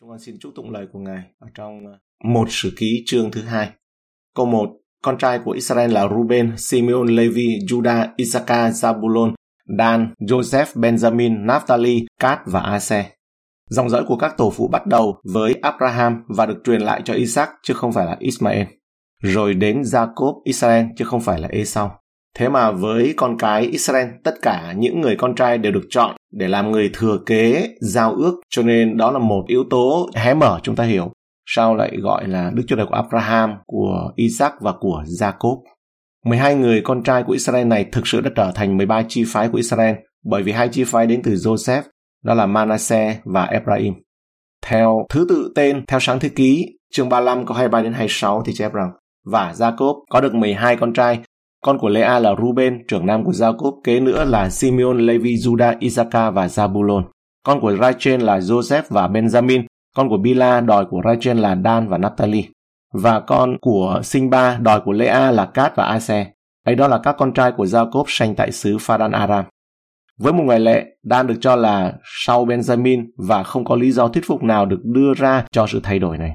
Chúng con xin chúc tụng lời của Ngài ở trong ờ, một sử ký chương thứ hai. Câu 1. Con trai của Israel là Ruben, Simeon, Levi, Judah, Issachar, Zabulon, Dan, Joseph, Benjamin, Naphtali, Cát và Ase. Dòng dõi của các tổ phụ bắt đầu với Abraham và được truyền lại cho Isaac chứ không phải là Ismael. Rồi đến Jacob, Israel chứ không phải là Esau. Thế mà với con cái Israel, tất cả những người con trai đều được chọn để làm người thừa kế giao ước, cho nên đó là một yếu tố hé mở chúng ta hiểu. Sao lại gọi là Đức Chúa Trời của Abraham, của Isaac và của Jacob. 12 người con trai của Israel này thực sự đã trở thành 13 chi phái của Israel bởi vì hai chi phái đến từ Joseph, đó là Manasseh và Ephraim. Theo thứ tự tên, theo sáng thế ký, chương 35 câu 23 đến 26 thì chép rằng và Jacob có được 12 con trai con của Lea là Ruben, trưởng nam của Jacob, kế nữa là Simeon, Levi, Judah, Isaka và Zabulon. Con của Rachel là Joseph và Benjamin. Con của Bila đòi của Rachel là Dan và Naphtali. Và con của sinh ba đòi của Lea là Cát và Ase. Ấy đó là các con trai của Jacob sanh tại xứ Pharan Aram. Với một ngoại lệ, Dan được cho là sau Benjamin và không có lý do thuyết phục nào được đưa ra cho sự thay đổi này.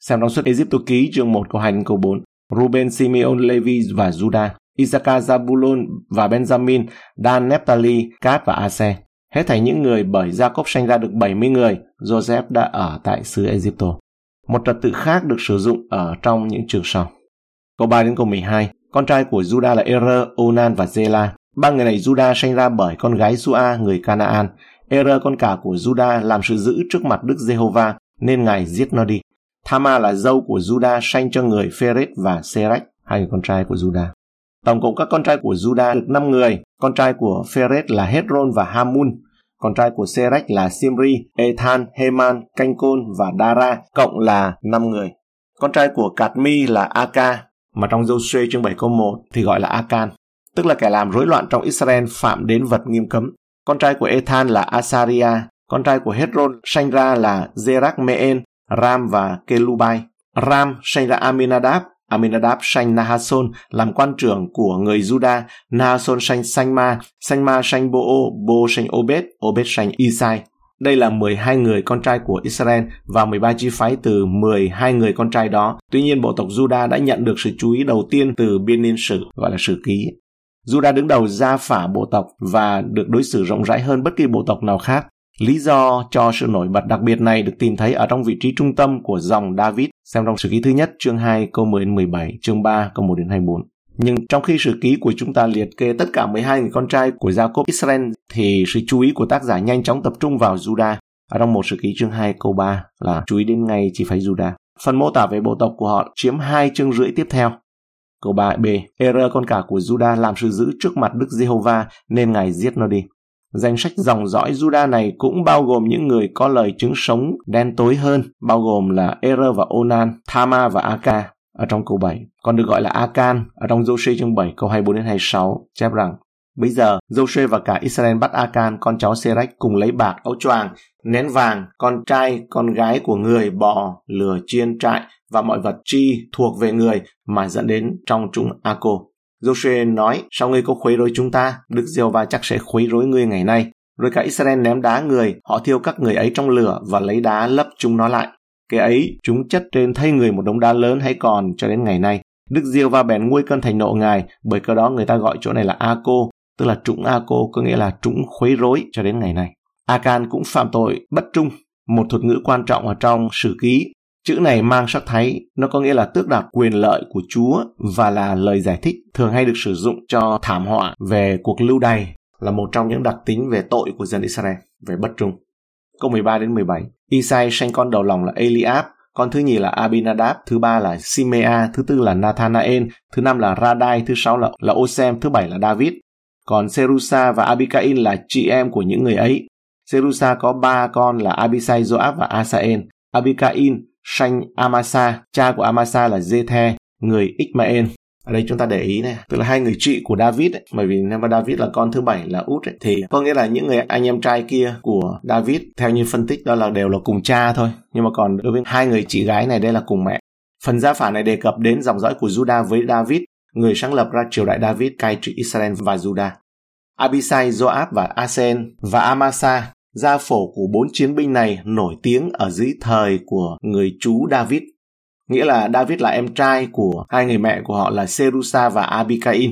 Xem trong suốt Egypto ký chương 1 câu 2 đến câu 4. Ruben, Simeon, Levi và Judah. Isaka Zabulon và Benjamin, Dan, Naphtali, Cát và Ase. Hết thảy những người bởi Jacob sanh ra được 70 người, Joseph đã ở tại xứ Egypto. Một trật tự khác được sử dụng ở trong những trường sau. Câu 3 đến câu 12, con trai của Judah là Er, Onan và Zela. Ba người này Judah sanh ra bởi con gái Sua, người Canaan. Er con cả của Judah làm sự dữ trước mặt Đức Giê-hô-va, nên ngài giết nó đi. Thama là dâu của Judah sanh cho người Pheret và Serach, hai người con trai của Judah. Tổng cộng các con trai của Judah được 5 người, con trai của Pheret là Hezron và Hamun, con trai của Serach là Simri, Ethan, Heman, Canh và Dara, cộng là 5 người. Con trai của Cadmi là Aka, mà trong Joshua chương 7 câu 1 thì gọi là Akan, tức là kẻ làm rối loạn trong Israel phạm đến vật nghiêm cấm. Con trai của Ethan là Asaria, con trai của Hezron sanh ra là Zerach Meen, Ram và Kelubai. Ram sanh ra Aminadab, Aminadab sanh Nahason làm quan trưởng của người Juda, Nahason sanh Sanma, Sanma, Sanh-ma sanh Bo, Bo sanh Obed, Obed sanh Isai. Đây là 12 người con trai của Israel và 13 chi phái từ 12 người con trai đó. Tuy nhiên bộ tộc Juda đã nhận được sự chú ý đầu tiên từ biên niên sử, gọi là sử ký. Juda đứng đầu gia phả bộ tộc và được đối xử rộng rãi hơn bất kỳ bộ tộc nào khác. Lý do cho sự nổi bật đặc biệt này được tìm thấy ở trong vị trí trung tâm của dòng David, xem trong sử ký thứ nhất chương 2 câu 10 đến 17, chương 3 câu 1 đến 24. Nhưng trong khi sử ký của chúng ta liệt kê tất cả 12 người con trai của Jacob Israel thì sự chú ý của tác giả nhanh chóng tập trung vào Judah. Ở trong một sử ký chương 2 câu 3 là chú ý đến ngay chỉ phải Judah. Phần mô tả về bộ tộc của họ chiếm hai chương rưỡi tiếp theo. Câu 3b, Er con cả của Judah làm sự giữ trước mặt Đức Giê-hô-va nên ngài giết nó đi. Danh sách dòng dõi Juda này cũng bao gồm những người có lời chứng sống đen tối hơn, bao gồm là Er và Onan, Thama và Aka ở trong câu 7. Còn được gọi là Akan ở trong Joshua chương 7 câu 24 đến 26 chép rằng Bây giờ, Joshua và cả Israel bắt Akan, con cháu Serach cùng lấy bạc, áo choàng, nén vàng, con trai, con gái của người, bò, lừa chiên trại và mọi vật chi thuộc về người mà dẫn đến trong chúng Ako. Joshua nói, sao ngươi có khuấy rối chúng ta? Đức giê va chắc sẽ khuấy rối ngươi ngày nay. Rồi cả Israel ném đá người, họ thiêu các người ấy trong lửa và lấy đá lấp chúng nó lại. Cái ấy, chúng chất trên thay người một đống đá lớn hay còn cho đến ngày nay. Đức Diêu va bèn nguôi cơn thành nộ ngài, bởi cơ đó người ta gọi chỗ này là A-cô, tức là trũng A-cô, có nghĩa là trũng khuấy rối cho đến ngày nay. Akan cũng phạm tội bất trung, một thuật ngữ quan trọng ở trong sử ký Chữ này mang sắc thái, nó có nghĩa là tước đoạt quyền lợi của Chúa và là lời giải thích thường hay được sử dụng cho thảm họa về cuộc lưu đày là một trong những đặc tính về tội của dân Israel, về bất trung. Câu 13 đến 17. Isai sanh con đầu lòng là Eliab, con thứ nhì là Abinadab, thứ ba là Simea, thứ tư là Nathanael, thứ năm là Radai, thứ sáu là, là Osem, thứ bảy là David. Còn Serusa và Abikain là chị em của những người ấy. Serusa có ba con là Abisai, Joab và Asael. Abikain sanh Amasa, cha của Amasa là Zethe, người Ismael. Ở đây chúng ta để ý này, tức là hai người chị của David ấy, bởi vì nếu mà David là con thứ bảy là út ấy, thì có nghĩa là những người anh em trai kia của David theo như phân tích đó là đều là cùng cha thôi, nhưng mà còn đối với hai người chị gái này đây là cùng mẹ. Phần gia phả này đề cập đến dòng dõi của Judah với David, người sáng lập ra triều đại David cai trị Israel và Judah. Abisai, Joab và Asen và Amasa gia phổ của bốn chiến binh này nổi tiếng ở dưới thời của người chú David. Nghĩa là David là em trai của hai người mẹ của họ là Serusa và Abicain.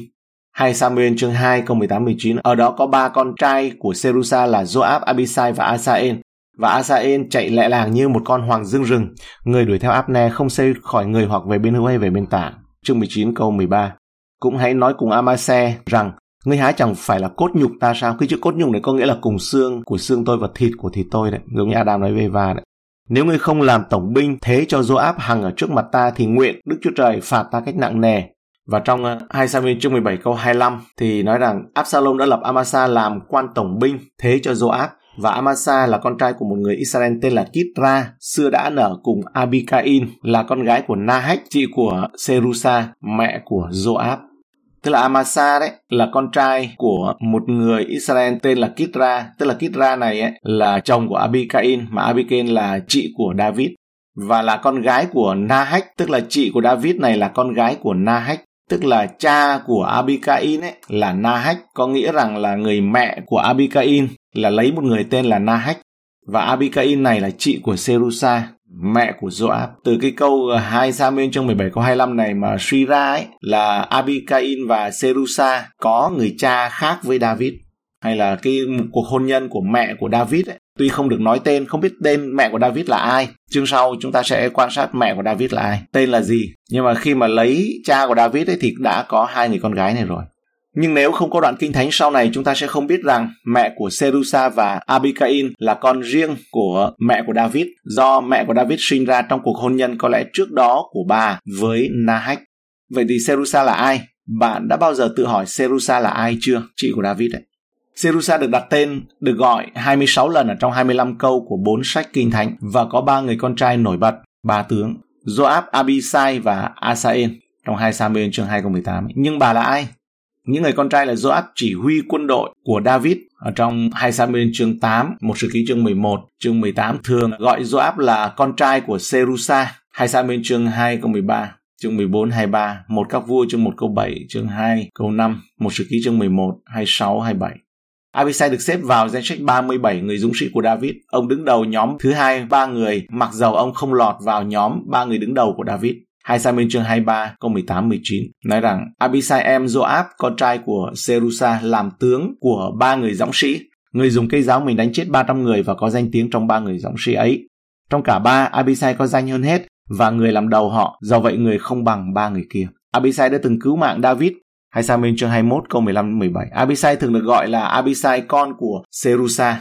Hai Samuel chương 2 câu 18-19 ở đó có ba con trai của Serusa là Joab, Abisai và Asael. Và Asael chạy lẹ làng như một con hoàng dương rừng. Người đuổi theo Abner không xây khỏi người hoặc về bên hữu hay về bên tả. Chương 19 câu 13. Cũng hãy nói cùng Amase rằng Ngươi há chẳng phải là cốt nhục ta sao? Cái chữ cốt nhục này có nghĩa là cùng xương của xương tôi và thịt của thịt tôi đấy. Giống như Adam nói về và đấy. Nếu ngươi không làm tổng binh thế cho Joab hằng ở trước mặt ta thì nguyện Đức Chúa Trời phạt ta cách nặng nề. Và trong ờ, 2 Samuel chương 17 câu 25 thì nói rằng Absalom đã lập Amasa làm quan tổng binh thế cho Joab và Amasa là con trai của một người Israel tên là Kitra, xưa đã nở cùng Abikain là con gái của Nahach, chị của Serusa, mẹ của Joab. Tức là Amasa đấy là con trai của một người Israel tên là Kitra, tức là Kitra này ấy, là chồng của Abikain mà Abikain là chị của David. Và là con gái của Nahach, tức là chị của David này là con gái của Nahach tức là cha của Abikain ấy là Nahach có nghĩa rằng là người mẹ của Abikain là lấy một người tên là Nahach và Abikain này là chị của Serusa mẹ của Joab. Từ cái câu ờ, 2 Samuel chương 17 câu 25 này mà suy ra ấy là Abikain và Serusa có người cha khác với David hay là cái cuộc hôn nhân của mẹ của David ấy. Tuy không được nói tên, không biết tên mẹ của David là ai. Chương sau chúng ta sẽ quan sát mẹ của David là ai, tên là gì. Nhưng mà khi mà lấy cha của David ấy thì đã có hai người con gái này rồi. Nhưng nếu không có đoạn kinh thánh sau này chúng ta sẽ không biết rằng mẹ của Serusa và Abikain là con riêng của mẹ của David do mẹ của David sinh ra trong cuộc hôn nhân có lẽ trước đó của bà với Nahach. Vậy thì Serusa là ai? Bạn đã bao giờ tự hỏi Serusa là ai chưa? Chị của David ấy. Serusa được đặt tên, được gọi 26 lần ở trong 25 câu của bốn sách kinh thánh và có ba người con trai nổi bật, ba tướng, Joab, Abisai và Asael trong 2 Samuel chương 2 câu 18. Nhưng bà là ai? Những người con trai là Joab chỉ huy quân đội của David ở trong 2 Samuel chương 8, một sự ký chương 11, chương 18 thường gọi Joab là con trai của Serusa. 2 Samuel chương 2 câu 13, chương 14 23, một các vua chương 1 câu 7, chương 2 câu 5, một sự ký chương 11, 26 27. Abisai được xếp vào danh sách 37 người dũng sĩ của David. Ông đứng đầu nhóm thứ hai ba người, mặc dầu ông không lọt vào nhóm ba người đứng đầu của David. 2 Samuel chương 23 câu 18 19 nói rằng Abisai em Joab con trai của Serusa làm tướng của ba người dõng sĩ. Người dùng cây giáo mình đánh chết 300 người và có danh tiếng trong ba người dõng sĩ ấy. Trong cả ba, Abisai có danh hơn hết và người làm đầu họ, do vậy người không bằng ba người kia. Abisai đã từng cứu mạng David 2 Samuel chương 21 câu 15 17. Abisai thường được gọi là Abisai con của Serusa.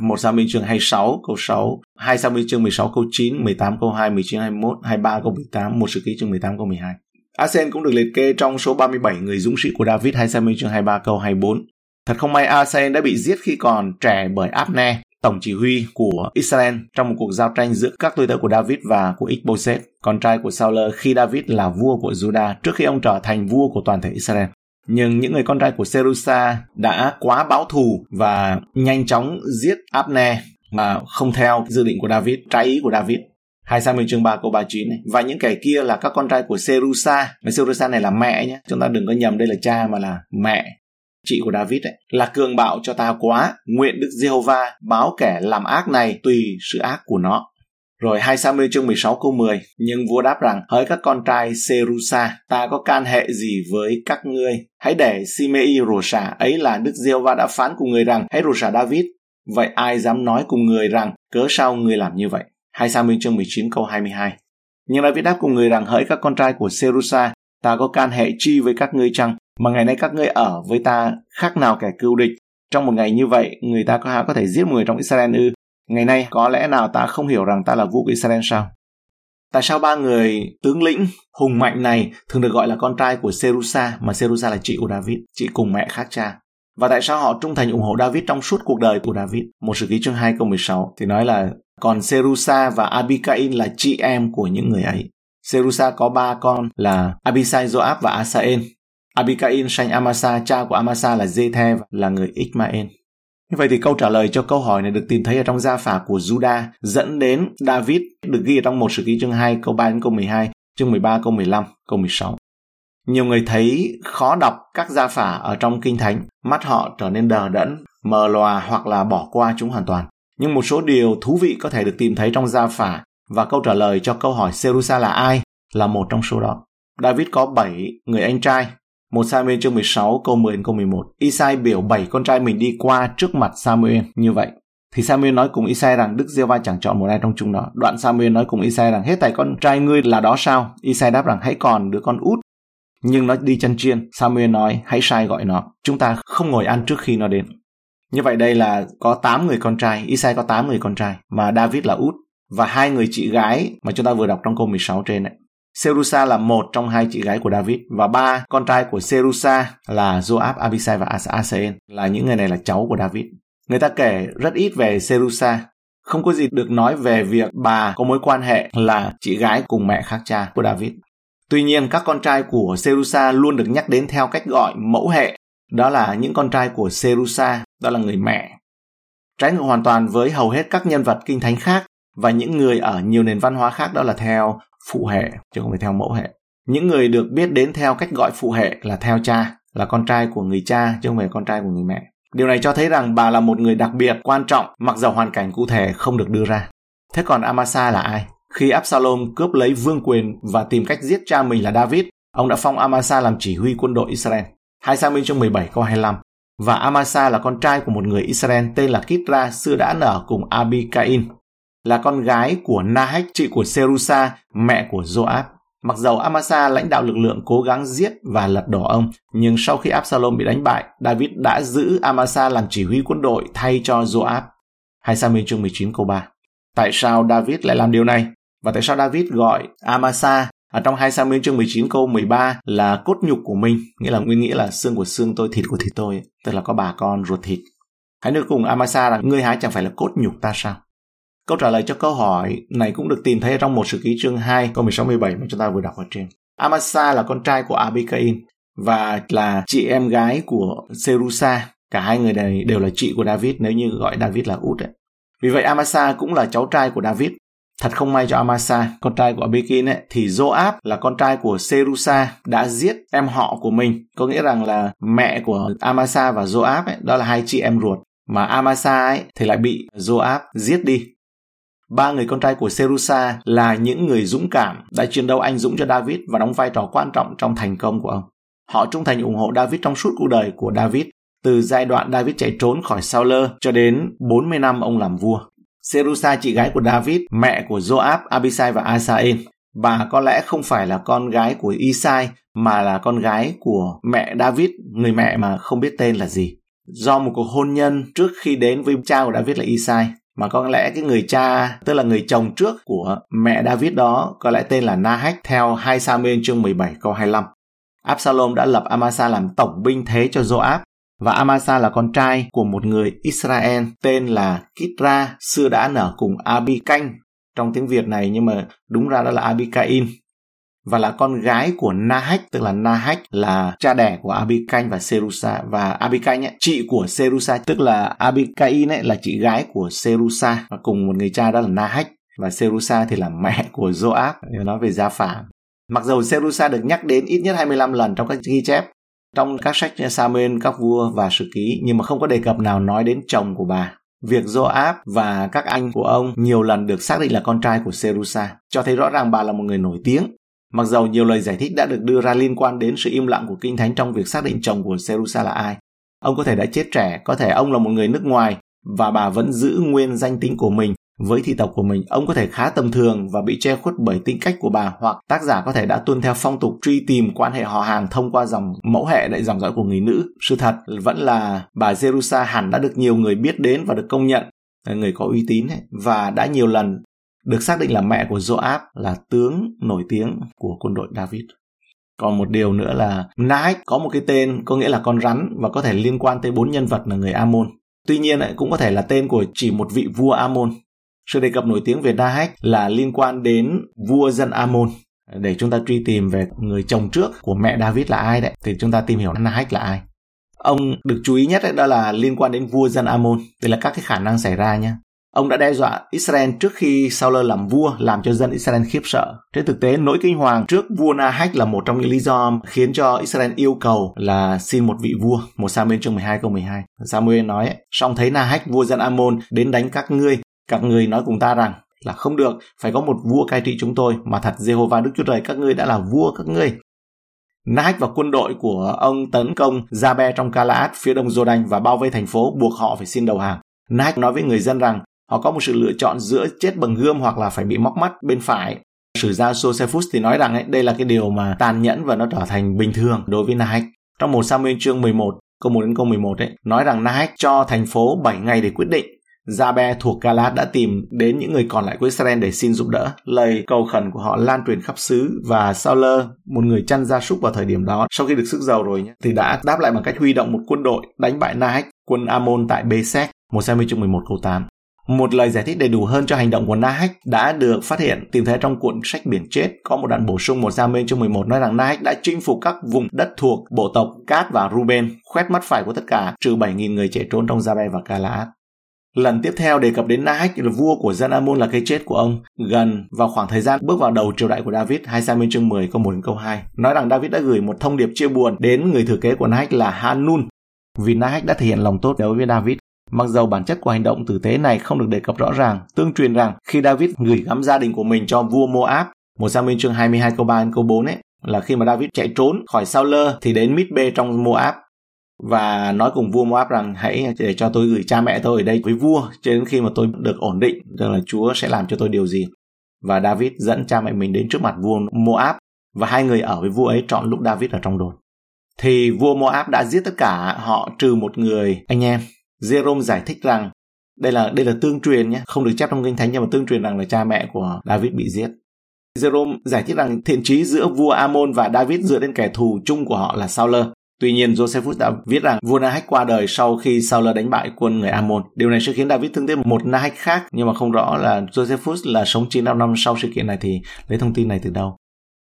1 Minh chương 26 câu 6, 2 Minh chương 16 câu 9, 18 câu 2, 19 21, 23 câu 18, một sự ký chương 18 câu 12. Asen cũng được liệt kê trong số 37 người dũng sĩ của David 2 Samuel chương 23 câu 24. Thật không may Asen đã bị giết khi còn trẻ bởi Abner, tổng chỉ huy của Israel trong một cuộc giao tranh giữa các tôi tớ của David và của Ichboset, con trai của Saul khi David là vua của Judah trước khi ông trở thành vua của toàn thể Israel. Nhưng những người con trai của Serusa đã quá báo thù và nhanh chóng giết Abner mà không theo dự định của David, trái ý của David. 2 Samuel chương 3 câu 39 này. Và những kẻ kia là các con trai của Serusa. Và Serusa này là mẹ nhé. Chúng ta đừng có nhầm đây là cha mà là mẹ chị của David ấy, là cường bạo cho ta quá, nguyện Đức Giê-hô-va báo kẻ làm ác này tùy sự ác của nó. Rồi 2 Samuel chương 16 câu 10, nhưng vua đáp rằng, hỡi các con trai Serusa, ta có can hệ gì với các ngươi? Hãy để Simei rủa xả ấy là Đức Diêu va đã phán cùng người rằng, hãy rủa xả David. Vậy ai dám nói cùng người rằng, cớ sao người làm như vậy? 2 Samuel chương 19 câu 22. Nhưng David đáp cùng người rằng, hỡi các con trai của Serusa, ta có can hệ chi với các ngươi chăng? Mà ngày nay các ngươi ở với ta khác nào kẻ cưu địch. Trong một ngày như vậy, người ta có, có thể giết một người trong Israel ư? Ngày nay, có lẽ nào ta không hiểu rằng ta là vua của Israel sao? Tại sao ba người tướng lĩnh hùng mạnh này thường được gọi là con trai của Serusa, mà Serusa là chị của David, chị cùng mẹ khác cha? Và tại sao họ trung thành ủng hộ David trong suốt cuộc đời của David? Một sử ký chương 2 câu 16 thì nói là còn Serusa và Abikain là chị em của những người ấy. Serusa có ba con là Abisai, Joab và Asael. Abikain sanh Amasa, cha của Amasa là Zethe là người Ismael. Như vậy thì câu trả lời cho câu hỏi này được tìm thấy ở trong gia phả của Juda dẫn đến David được ghi ở trong một sử ký chương 2 câu 3 đến câu 12, chương 13 câu 15, câu 16. Nhiều người thấy khó đọc các gia phả ở trong kinh thánh, mắt họ trở nên đờ đẫn, mờ lòa hoặc là bỏ qua chúng hoàn toàn. Nhưng một số điều thú vị có thể được tìm thấy trong gia phả và câu trả lời cho câu hỏi Serusa là ai là một trong số đó. David có 7 người anh trai. Một Samuel chương 16 câu 10 câu 11. Isai biểu bảy con trai mình đi qua trước mặt Samuel như vậy. Thì Samuel nói cùng Isai rằng Đức Giê-va chẳng chọn một ai trong chúng đó. Đoạn Samuel nói cùng Isai rằng, hết tài con trai ngươi là đó sao? Isai đáp rằng, hãy còn đứa con út. Nhưng nó đi chân chiên. Samuel nói, hãy sai gọi nó. Chúng ta không ngồi ăn trước khi nó đến. Như vậy đây là có 8 người con trai. Isai có 8 người con trai. Mà David là út. Và hai người chị gái mà chúng ta vừa đọc trong câu 16 trên ấy Serusa là một trong hai chị gái của David và ba con trai của Serusa là Joab, Abisai và Asael là những người này là cháu của David. Người ta kể rất ít về Serusa, không có gì được nói về việc bà có mối quan hệ là chị gái cùng mẹ khác cha của David. Tuy nhiên, các con trai của Serusa luôn được nhắc đến theo cách gọi mẫu hệ, đó là những con trai của Serusa, đó là người mẹ. Trái ngược hoàn toàn với hầu hết các nhân vật kinh thánh khác và những người ở nhiều nền văn hóa khác đó là theo phụ hệ chứ không phải theo mẫu hệ. Những người được biết đến theo cách gọi phụ hệ là theo cha, là con trai của người cha chứ không phải con trai của người mẹ. Điều này cho thấy rằng bà là một người đặc biệt, quan trọng, mặc dầu hoàn cảnh cụ thể không được đưa ra. Thế còn Amasa là ai? Khi Absalom cướp lấy vương quyền và tìm cách giết cha mình là David, ông đã phong Amasa làm chỉ huy quân đội Israel. Hai Samuel chương 17 câu 25. Và Amasa là con trai của một người Israel tên là Kitra xưa đã nở cùng Abikain, là con gái của Nahek, chị của Serusa, mẹ của Joab. Mặc dầu Amasa lãnh đạo lực lượng cố gắng giết và lật đổ ông, nhưng sau khi Absalom bị đánh bại, David đã giữ Amasa làm chỉ huy quân đội thay cho Joab. 2 Samuel chương 19 câu 3. Tại sao David lại làm điều này? Và tại sao David gọi Amasa ở trong 2 Samuel chương 19 câu 13 là cốt nhục của mình, nghĩa là nguyên nghĩa là xương của xương tôi, thịt của thịt tôi, tức là có bà con ruột thịt. Hãy nói cùng Amasa rằng ngươi hái chẳng phải là cốt nhục ta sao? Câu trả lời cho câu hỏi này cũng được tìm thấy trong một sự ký chương 2 câu 16-17 mà chúng ta vừa đọc ở trên. Amasa là con trai của Abikain và là chị em gái của Serusa. Cả hai người này đều là chị của David nếu như gọi David là út ấy. Vì vậy Amasa cũng là cháu trai của David. Thật không may cho Amasa, con trai của Abikin ấy, thì Joab là con trai của Serusa đã giết em họ của mình. Có nghĩa rằng là mẹ của Amasa và Joab ấy, đó là hai chị em ruột. Mà Amasa ấy thì lại bị Joab giết đi ba người con trai của Serusa là những người dũng cảm đã chiến đấu anh dũng cho David và đóng vai trò quan trọng trong thành công của ông. Họ trung thành ủng hộ David trong suốt cuộc đời của David, từ giai đoạn David chạy trốn khỏi Saul cho đến 40 năm ông làm vua. Serusa chị gái của David, mẹ của Joab, Abisai và Asael. Bà có lẽ không phải là con gái của Isai mà là con gái của mẹ David, người mẹ mà không biết tên là gì. Do một cuộc hôn nhân trước khi đến với cha của David là Isai, mà có lẽ cái người cha, tức là người chồng trước của mẹ David đó, có lẽ tên là Nahek theo 2 Samuel chương 17 câu 25. Absalom đã lập Amasa làm tổng binh thế cho Joab, và Amasa là con trai của một người Israel tên là Kitra xưa đã nở cùng Abikanh trong tiếng Việt này nhưng mà đúng ra đó là Abikain và là con gái của Nahach tức là Nahach là cha đẻ của Abikanh và Serusa. Và Abikanh ấy, chị của Serusa tức là Abikain ấy là chị gái của Serusa. Và cùng một người cha đó là Nahach và Serusa thì là mẹ của Joab nếu nói về gia phả. Mặc dù Serusa được nhắc đến ít nhất 25 lần trong các ghi chép trong các sách Samuel, các vua và sử ký nhưng mà không có đề cập nào nói đến chồng của bà. Việc Joab và các anh của ông nhiều lần được xác định là con trai của Serusa, cho thấy rõ ràng bà là một người nổi tiếng. Mặc dầu nhiều lời giải thích đã được đưa ra liên quan đến sự im lặng của Kinh Thánh trong việc xác định chồng của Serusa là ai. Ông có thể đã chết trẻ, có thể ông là một người nước ngoài và bà vẫn giữ nguyên danh tính của mình với thị tộc của mình. Ông có thể khá tầm thường và bị che khuất bởi tính cách của bà hoặc tác giả có thể đã tuân theo phong tục truy tìm quan hệ họ hàng thông qua dòng mẫu hệ đại dòng dõi của người nữ. Sự thật vẫn là bà Jerusa hẳn đã được nhiều người biết đến và được công nhận người có uy tín ấy, và đã nhiều lần được xác định là mẹ của Joab là tướng nổi tiếng của quân đội David. Còn một điều nữa là Nahek có một cái tên có nghĩa là con rắn và có thể liên quan tới bốn nhân vật là người Amon. Tuy nhiên cũng có thể là tên của chỉ một vị vua Amon. Sự đề cập nổi tiếng về Nahek là liên quan đến vua dân Amon. Để chúng ta truy tìm về người chồng trước của mẹ David là ai đấy, thì chúng ta tìm hiểu Nahek là ai. Ông được chú ý nhất đó là liên quan đến vua dân Amon. Đây là các cái khả năng xảy ra nhé. Ông đã đe dọa Israel trước khi Saul làm vua làm cho dân Israel khiếp sợ. Trên thực tế, nỗi kinh hoàng trước vua Nahach là một trong những lý do khiến cho Israel yêu cầu là xin một vị vua. Một Samuel chương 12 câu 12. Samuel nói, song thấy Nahach vua dân Amon đến đánh các ngươi. Các ngươi nói cùng ta rằng là không được, phải có một vua cai trị chúng tôi, mà thật Jehovah Đức Chúa Trời các ngươi đã là vua các ngươi. Nahach và quân đội của ông tấn công Jabe trong Galaad phía đông Jordan và bao vây thành phố buộc họ phải xin đầu hàng. Nahach nói với người dân rằng họ có một sự lựa chọn giữa chết bằng gươm hoặc là phải bị móc mắt bên phải. Sử gia Josephus thì nói rằng ấy, đây là cái điều mà tàn nhẫn và nó trở thành bình thường đối với Nahach. Trong một Samuel chương 11, câu 1 đến câu 11 ấy, nói rằng Nahach cho thành phố 7 ngày để quyết định. Jabe thuộc Galat đã tìm đến những người còn lại của Israel để xin giúp đỡ. Lời cầu khẩn của họ lan truyền khắp xứ và Saul, một người chăn gia súc vào thời điểm đó, sau khi được sức giàu rồi nhé, thì đã đáp lại bằng cách huy động một quân đội đánh bại Nahach, quân Amon tại Besek, một Samuel chương 11 câu 8. Một lời giải thích đầy đủ hơn cho hành động của Nahach đã được phát hiện tìm thấy trong cuộn sách biển chết. Có một đoạn bổ sung một gia chương 11 nói rằng Nahach đã chinh phục các vùng đất thuộc bộ tộc Cát và Ruben, khoét mắt phải của tất cả, trừ 7.000 người chạy trốn trong Jabe và Galaad. Lần tiếp theo đề cập đến Nahach là vua của dân Amun là cái chết của ông, gần vào khoảng thời gian bước vào đầu triều đại của David, 2 Samuel chương 10 câu 1 đến câu 2, nói rằng David đã gửi một thông điệp chia buồn đến người thừa kế của Nahach là Hanun, vì Nahach đã thể hiện lòng tốt đối với David. Mặc dầu bản chất của hành động tử tế này không được đề cập rõ ràng, tương truyền rằng khi David gửi gắm gia đình của mình cho vua Moab, một Samuel chương 22 câu 3 đến câu 4 ấy, là khi mà David chạy trốn khỏi Saul thì đến Mitbe trong Moab và nói cùng vua Moab rằng hãy để cho tôi gửi cha mẹ tôi ở đây với vua cho đến khi mà tôi được ổn định rằng là Chúa sẽ làm cho tôi điều gì. Và David dẫn cha mẹ mình đến trước mặt vua Moab và hai người ở với vua ấy chọn lúc David ở trong đồn. Thì vua Moab đã giết tất cả họ trừ một người anh em Jerome giải thích rằng đây là đây là tương truyền nhé, không được chép trong kinh thánh nhưng mà tương truyền rằng là cha mẹ của David bị giết. Jerome giải thích rằng thiện trí giữa vua Amon và David dựa trên kẻ thù chung của họ là Saul. Tuy nhiên, Josephus đã viết rằng vua Nahach qua đời sau khi Saul đánh bại quân người Amon. Điều này sẽ khiến David thương tiếc một Nahach khác, nhưng mà không rõ là Josephus là sống 9 năm sau sự kiện này thì lấy thông tin này từ đâu.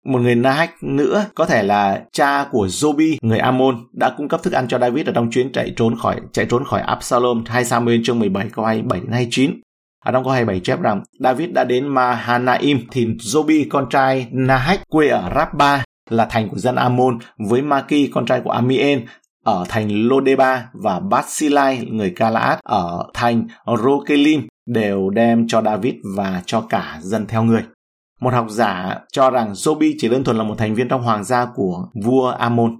Một người Nahach nữa có thể là cha của Jobi, người Amon đã cung cấp thức ăn cho David ở trong chuyến chạy trốn khỏi chạy trốn khỏi Absalom 2 Samuel chương 17 câu 27 đến 29. Ở à, trong câu 27 chép rằng David đã đến Mahanaim thì Jobi con trai Nahach quê ở Rabba là thành của dân Amon với Maki con trai của Amien ở thành Lodeba và Basilai người Galaad ở thành Rokelim đều đem cho David và cho cả dân theo người. Một học giả cho rằng Jobi chỉ đơn thuần là một thành viên trong hoàng gia của vua Amon,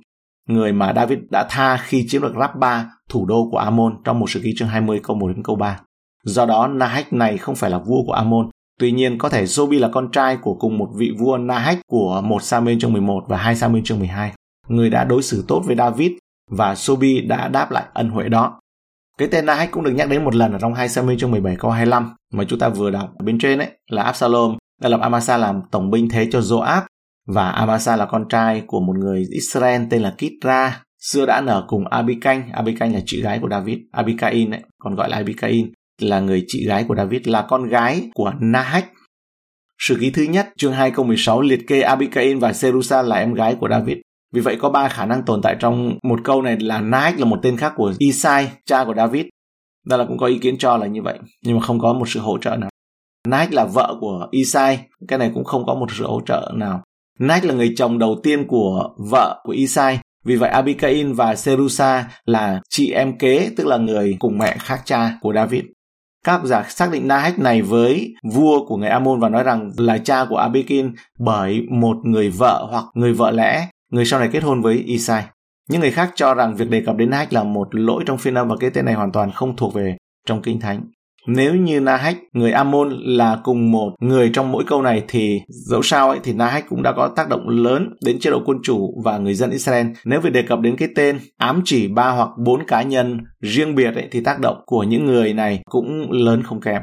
người mà David đã tha khi chiếm được Rabba, thủ đô của Amon trong một sự ký chương 20 câu 1 đến câu 3. Do đó, Nahach này không phải là vua của Amon. Tuy nhiên, có thể Jobi là con trai của cùng một vị vua Nahach của một Samuel chương 11 và hai Samuel chương 12, người đã đối xử tốt với David và Jobi đã đáp lại ân huệ đó. Cái tên Nahach cũng được nhắc đến một lần ở trong hai Samuel chương 17 câu 25 mà chúng ta vừa đọc ở bên trên ấy là Absalom đã lập Amasa làm tổng binh thế cho Joab và Amasa là con trai của một người Israel tên là Kitra xưa đã nở cùng Abicanh Abicanh là chị gái của David Abicain ấy, còn gọi là Abicain là người chị gái của David là con gái của Nahach Sử ký thứ nhất, chương 2 câu 16 liệt kê Abicain và Serusa là em gái của David. Vì vậy có ba khả năng tồn tại trong một câu này là Nahach là một tên khác của Isai, cha của David. Đó là cũng có ý kiến cho là như vậy, nhưng mà không có một sự hỗ trợ nào. Nike là vợ của Isai, cái này cũng không có một sự hỗ trợ nào. Nike là người chồng đầu tiên của vợ của Isai, vì vậy Abigail và Serusa là chị em kế, tức là người cùng mẹ khác cha của David. Các học giả xác định Nahach này với vua của người Amon và nói rằng là cha của Abigail bởi một người vợ hoặc người vợ lẽ, người sau này kết hôn với Isai. Những người khác cho rằng việc đề cập đến Nahach là một lỗi trong phiên âm và cái tên này hoàn toàn không thuộc về trong kinh thánh. Nếu như Nahach, người Amon là cùng một người trong mỗi câu này thì dẫu sao ấy thì Nahach cũng đã có tác động lớn đến chế độ quân chủ và người dân Israel. Nếu việc đề cập đến cái tên ám chỉ ba hoặc bốn cá nhân riêng biệt ấy, thì tác động của những người này cũng lớn không kém.